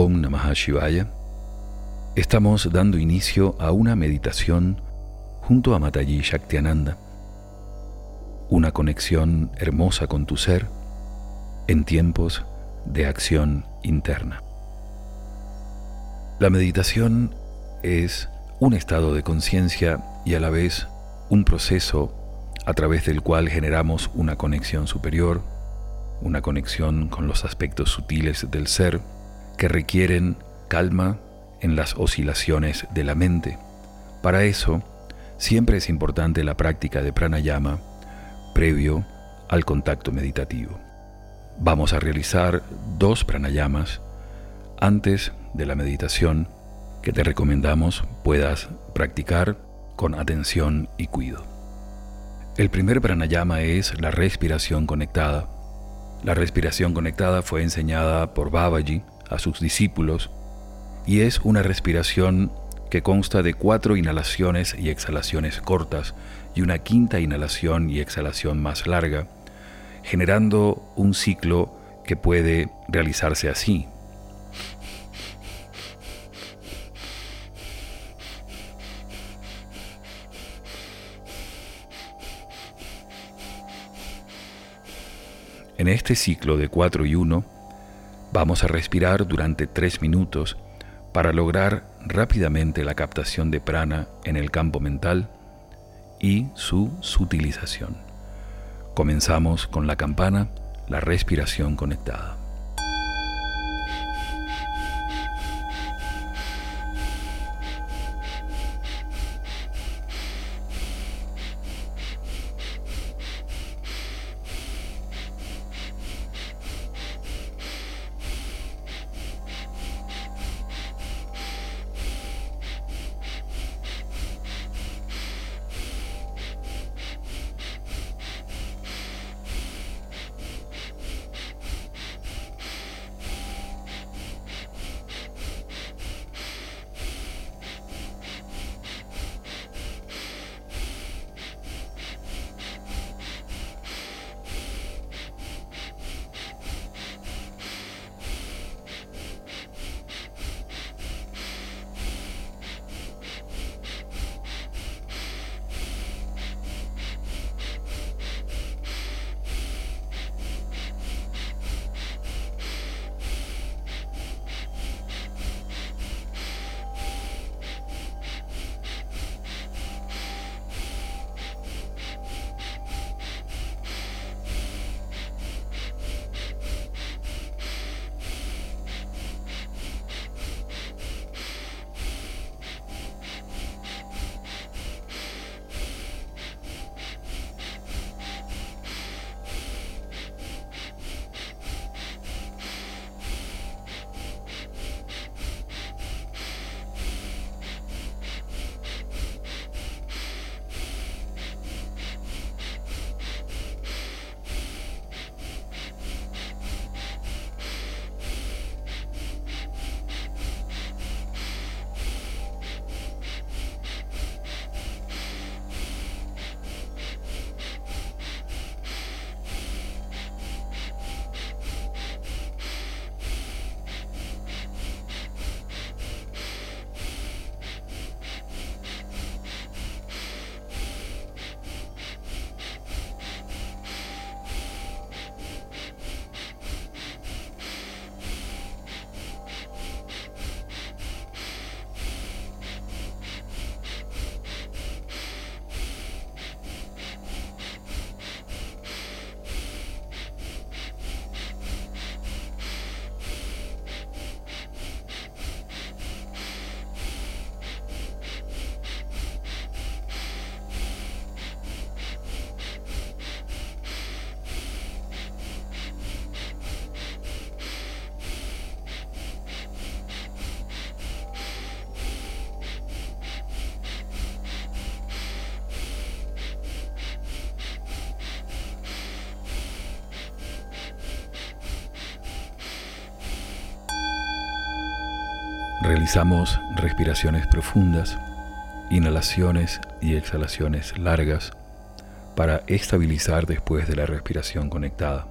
Om Namah Shivaya, estamos dando inicio a una meditación junto a Mataji Shaktiananda, una conexión hermosa con tu ser en tiempos de acción interna. La meditación es un estado de conciencia y a la vez un proceso a través del cual generamos una conexión superior, una conexión con los aspectos sutiles del ser que requieren calma en las oscilaciones de la mente. Para eso, siempre es importante la práctica de pranayama previo al contacto meditativo. Vamos a realizar dos pranayamas antes de la meditación que te recomendamos puedas practicar con atención y cuidado. El primer pranayama es la respiración conectada. La respiración conectada fue enseñada por Babaji a sus discípulos y es una respiración que consta de cuatro inhalaciones y exhalaciones cortas y una quinta inhalación y exhalación más larga, generando un ciclo que puede realizarse así. En este ciclo de 4 y 1, Vamos a respirar durante tres minutos para lograr rápidamente la captación de prana en el campo mental y su sutilización. Comenzamos con la campana, la respiración conectada. Realizamos respiraciones profundas, inhalaciones y exhalaciones largas para estabilizar después de la respiración conectada.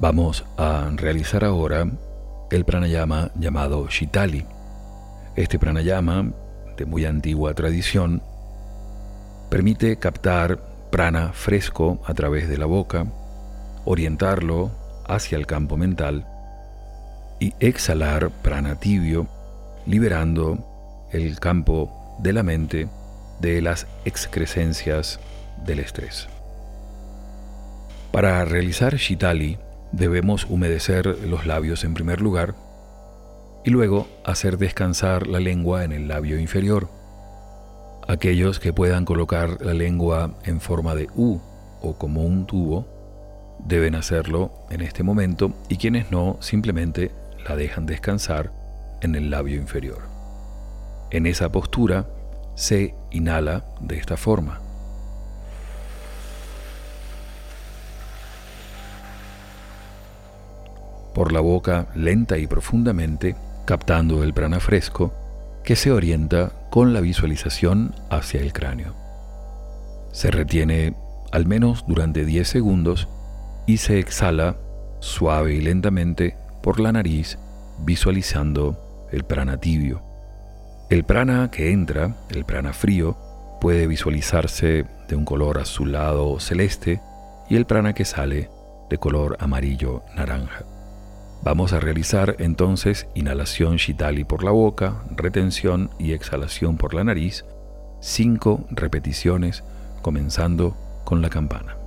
Vamos a realizar ahora el pranayama llamado Shitali. Este pranayama, de muy antigua tradición, permite captar prana fresco a través de la boca, orientarlo hacia el campo mental y exhalar prana tibio, liberando el campo de la mente de las excrescencias del estrés. Para realizar Shitali, Debemos humedecer los labios en primer lugar y luego hacer descansar la lengua en el labio inferior. Aquellos que puedan colocar la lengua en forma de U o como un tubo deben hacerlo en este momento y quienes no simplemente la dejan descansar en el labio inferior. En esa postura se inhala de esta forma. por la boca lenta y profundamente, captando el prana fresco que se orienta con la visualización hacia el cráneo. Se retiene al menos durante 10 segundos y se exhala suave y lentamente por la nariz visualizando el prana tibio. El prana que entra, el prana frío, puede visualizarse de un color azulado celeste y el prana que sale de color amarillo naranja. Vamos a realizar entonces inhalación Shitali por la boca, retención y exhalación por la nariz, cinco repeticiones comenzando con la campana.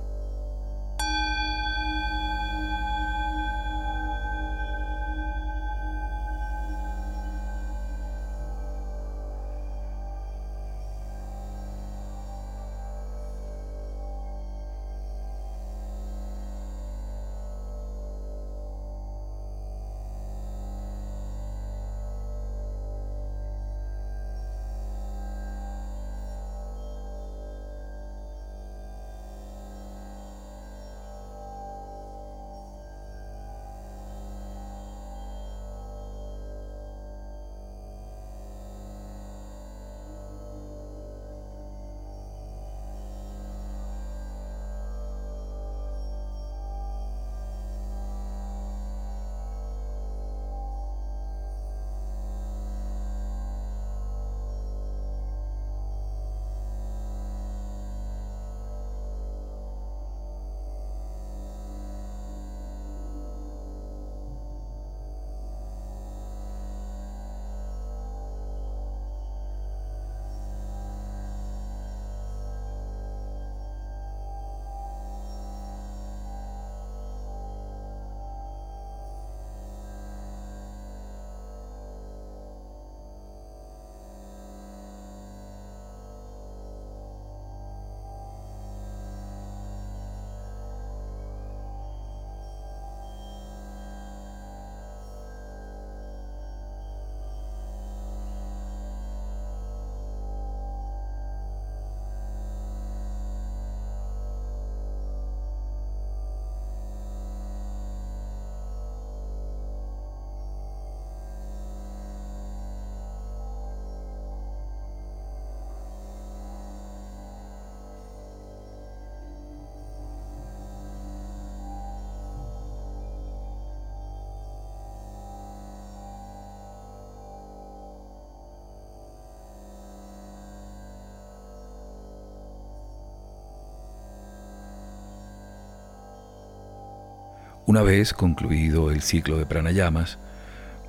Una vez concluido el ciclo de pranayamas,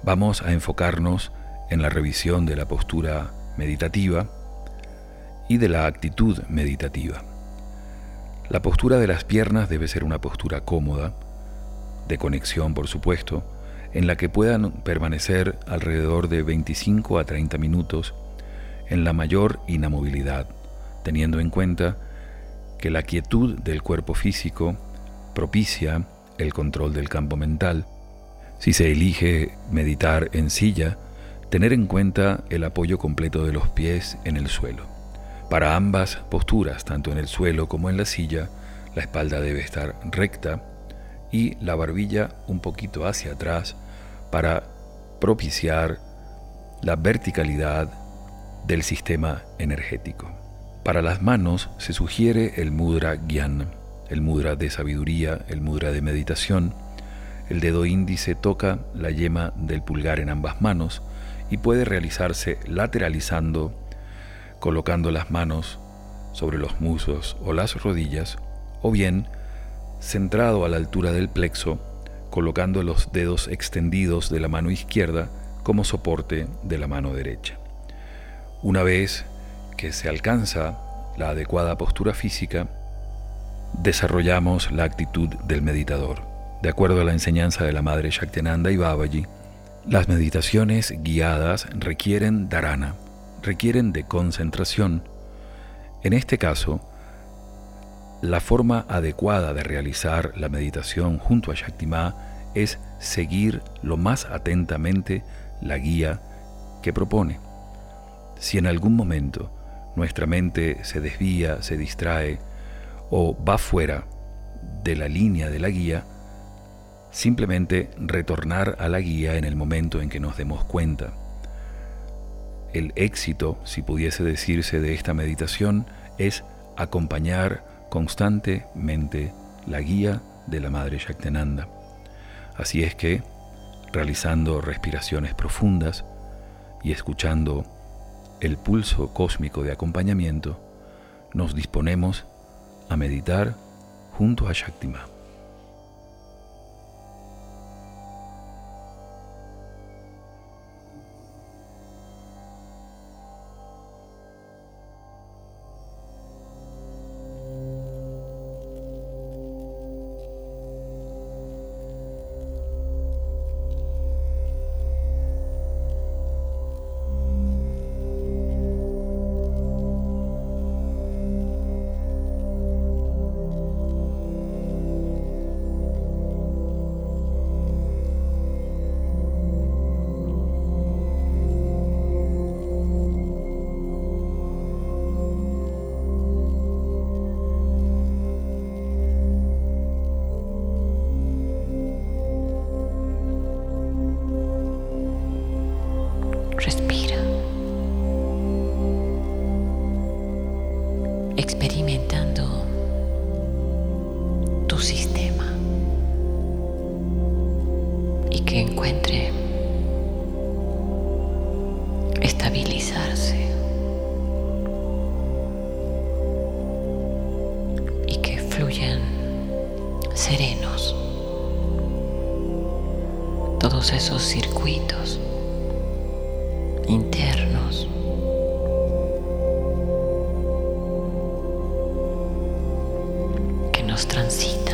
vamos a enfocarnos en la revisión de la postura meditativa y de la actitud meditativa. La postura de las piernas debe ser una postura cómoda, de conexión por supuesto, en la que puedan permanecer alrededor de 25 a 30 minutos en la mayor inamovilidad, teniendo en cuenta que la quietud del cuerpo físico propicia el control del campo mental. Si se elige meditar en silla, tener en cuenta el apoyo completo de los pies en el suelo. Para ambas posturas, tanto en el suelo como en la silla, la espalda debe estar recta y la barbilla un poquito hacia atrás para propiciar la verticalidad del sistema energético. Para las manos se sugiere el mudra gyan, el mudra de sabiduría, el mudra de meditación, El dedo índice toca la yema del pulgar en ambas manos y puede realizarse lateralizando, colocando las manos sobre los muslos o las rodillas, o bien centrado a la altura del plexo, colocando los dedos extendidos de la mano izquierda como soporte de la mano derecha. Una vez que se alcanza la adecuada postura física, desarrollamos la actitud del meditador. De acuerdo a la enseñanza de la madre Shaktinanda y Babaji, las meditaciones guiadas requieren dharana, requieren de concentración. En este caso, la forma adecuada de realizar la meditación junto a Shaktima es seguir lo más atentamente la guía que propone. Si en algún momento nuestra mente se desvía, se distrae o va fuera de la línea de la guía, simplemente retornar a la guía en el momento en que nos demos cuenta. El éxito, si pudiese decirse, de esta meditación es acompañar constantemente la guía de la Madre Shaktenanda. Así es que, realizando respiraciones profundas y escuchando el pulso cósmico de acompañamiento, nos disponemos a meditar junto a Shaktima. Respiración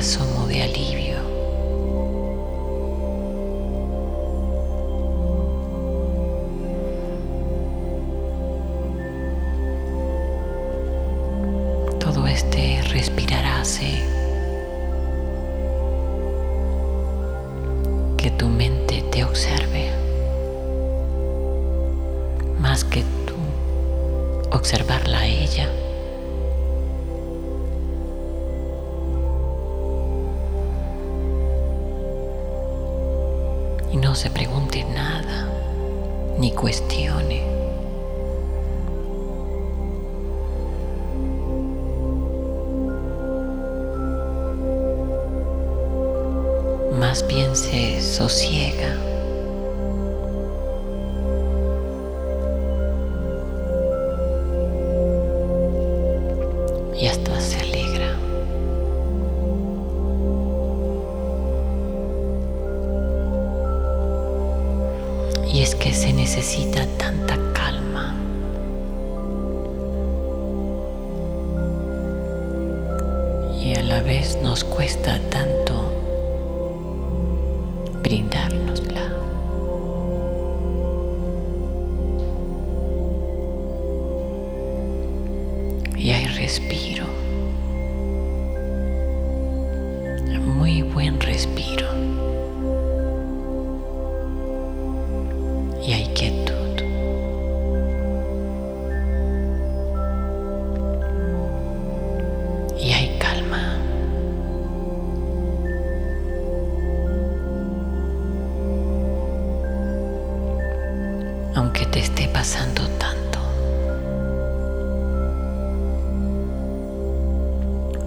asomo de alivio. y hasta se alegra. Y es que se necesita tanta calma. Y a la vez nos cuesta tanto brindarnos.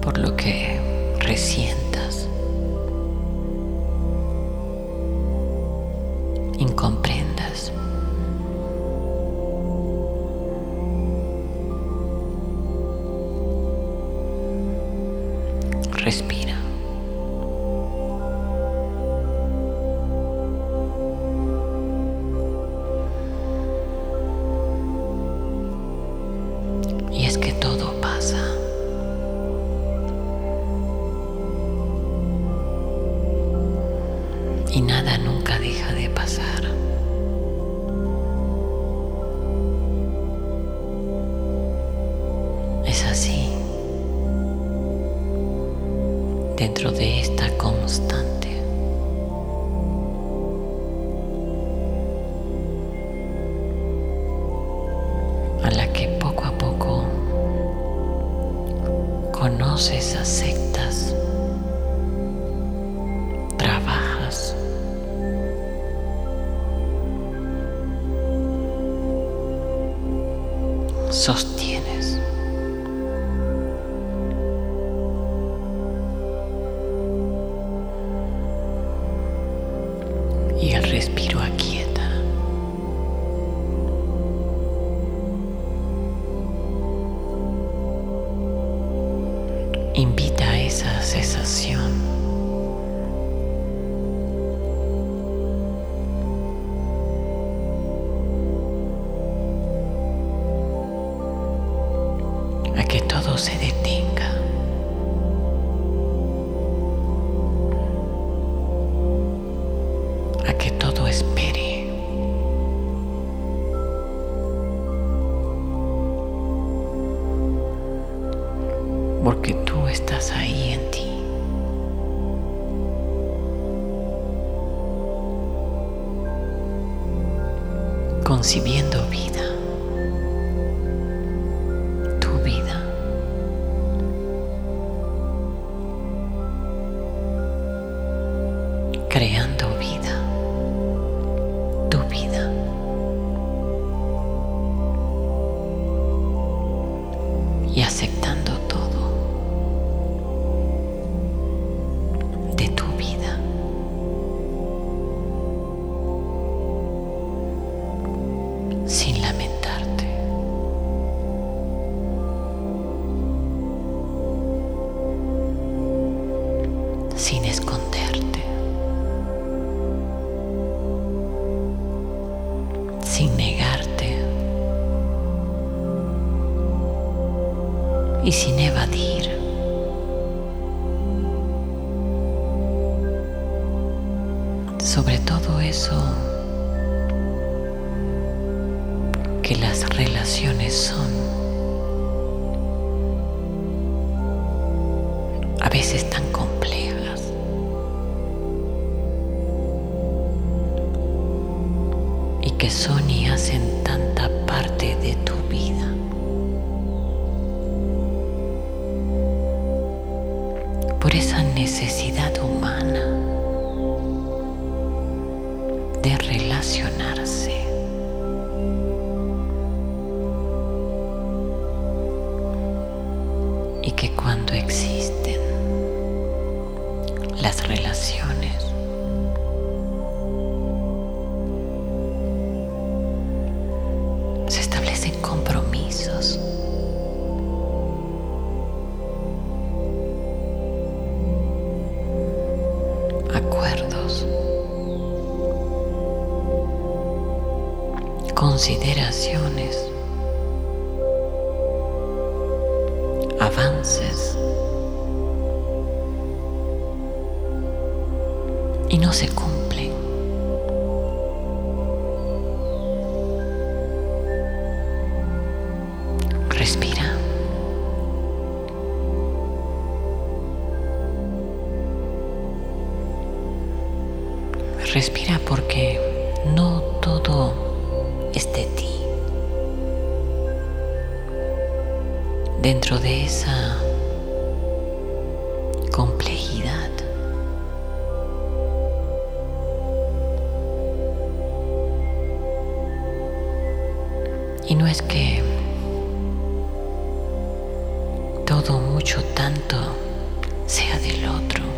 Por lo que resientas. Conoces, aceptas, trabajas. Porque tú estás ahí en ti. Concibiendo vida. Y sin evadir. Sobre todo eso que las relaciones son a veces tan complejas. Y que son y hacen tanta parte de tu vida. Esa consideraciones, avances y no se escucho tanto sea del otro.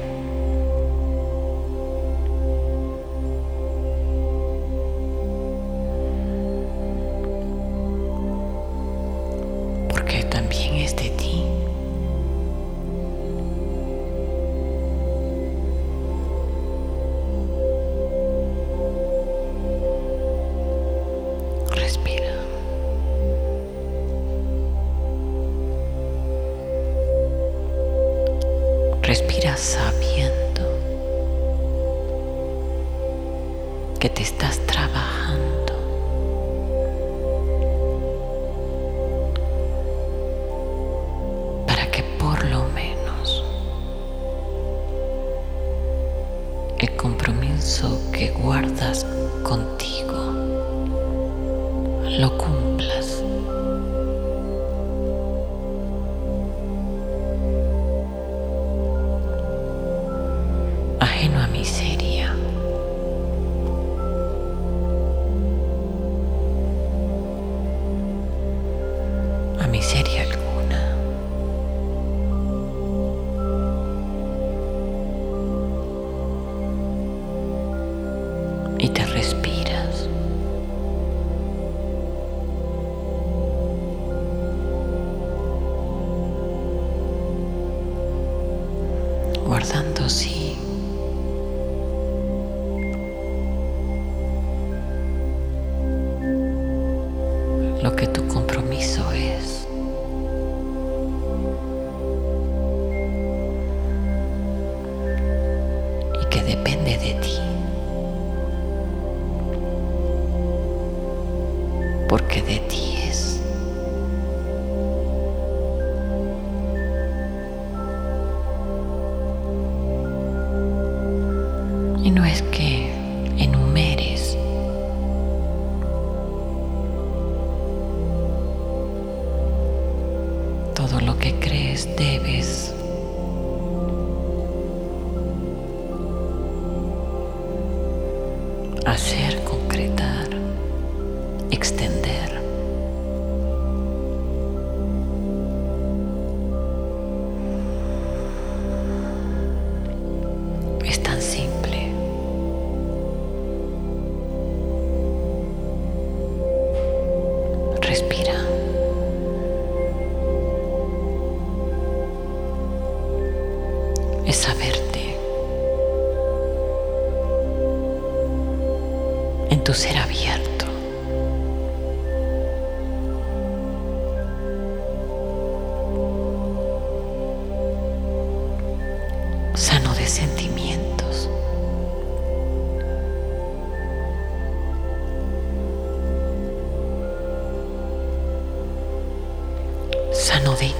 nube.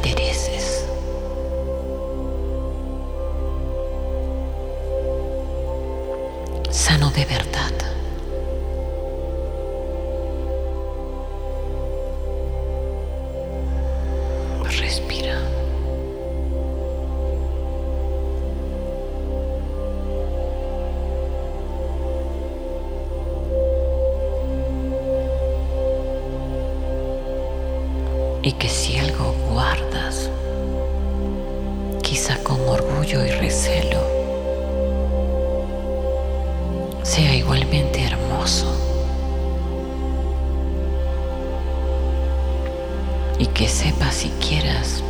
y que sepas si quieras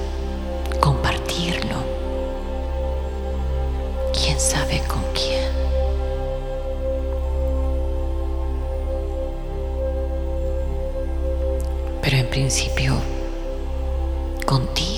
compartirlo. ¿Quién sabe con quién? Pero en principio, contigo.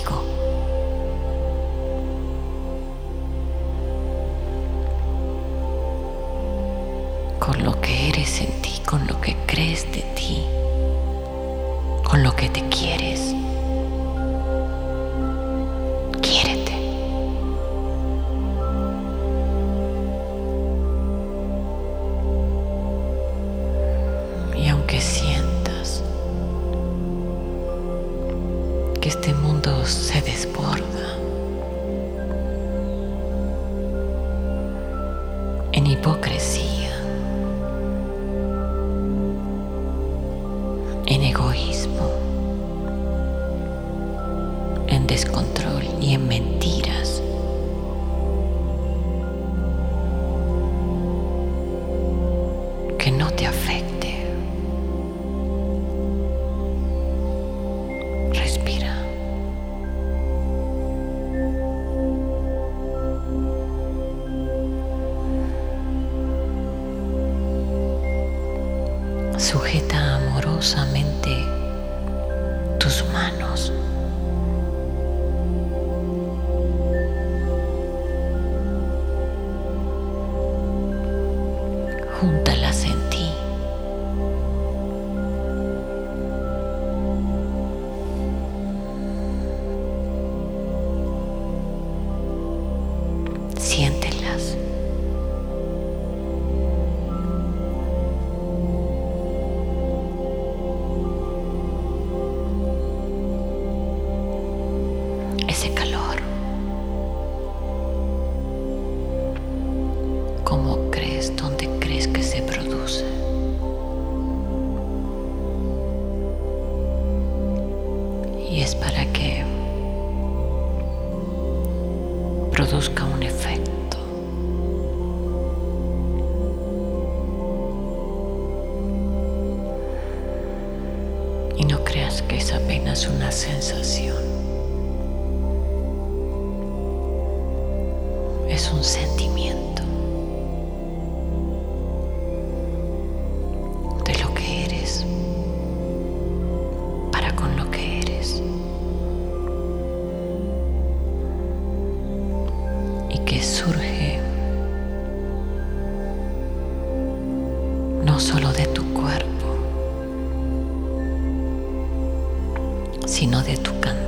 descontrol y en mentiras. sino de tu canto.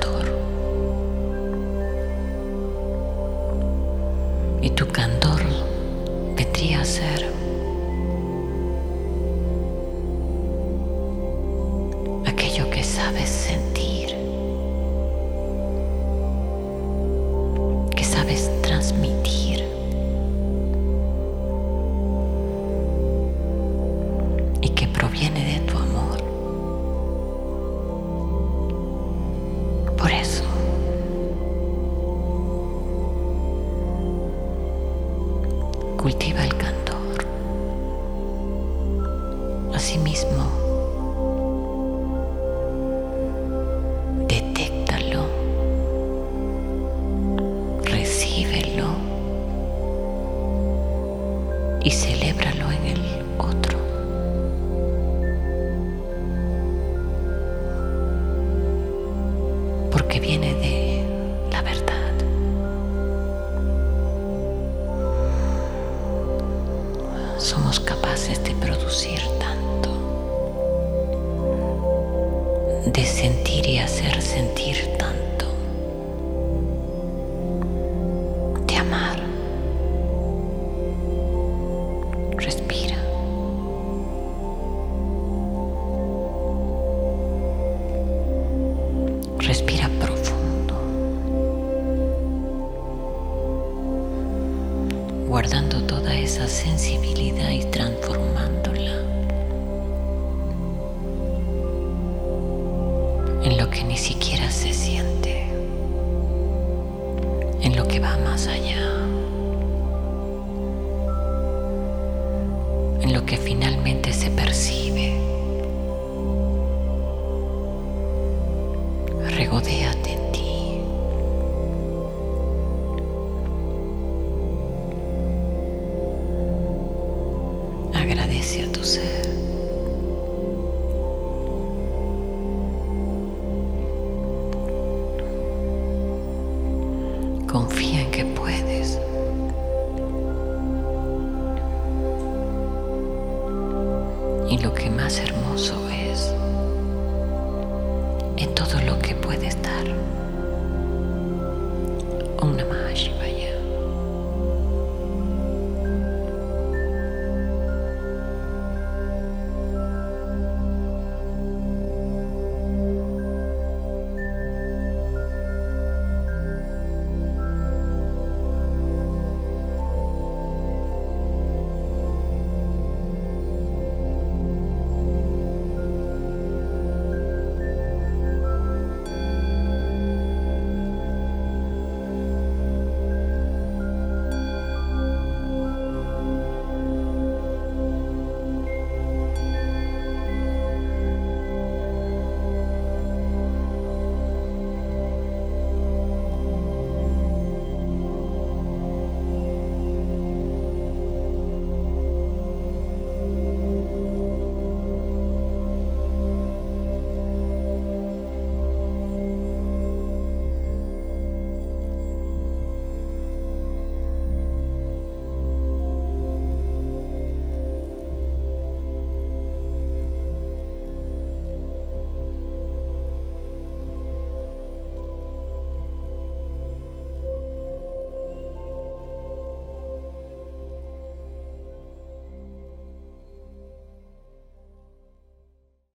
que viene de la verdad. Somos capaces de producir tanto, de sentir y hacer sentir algo de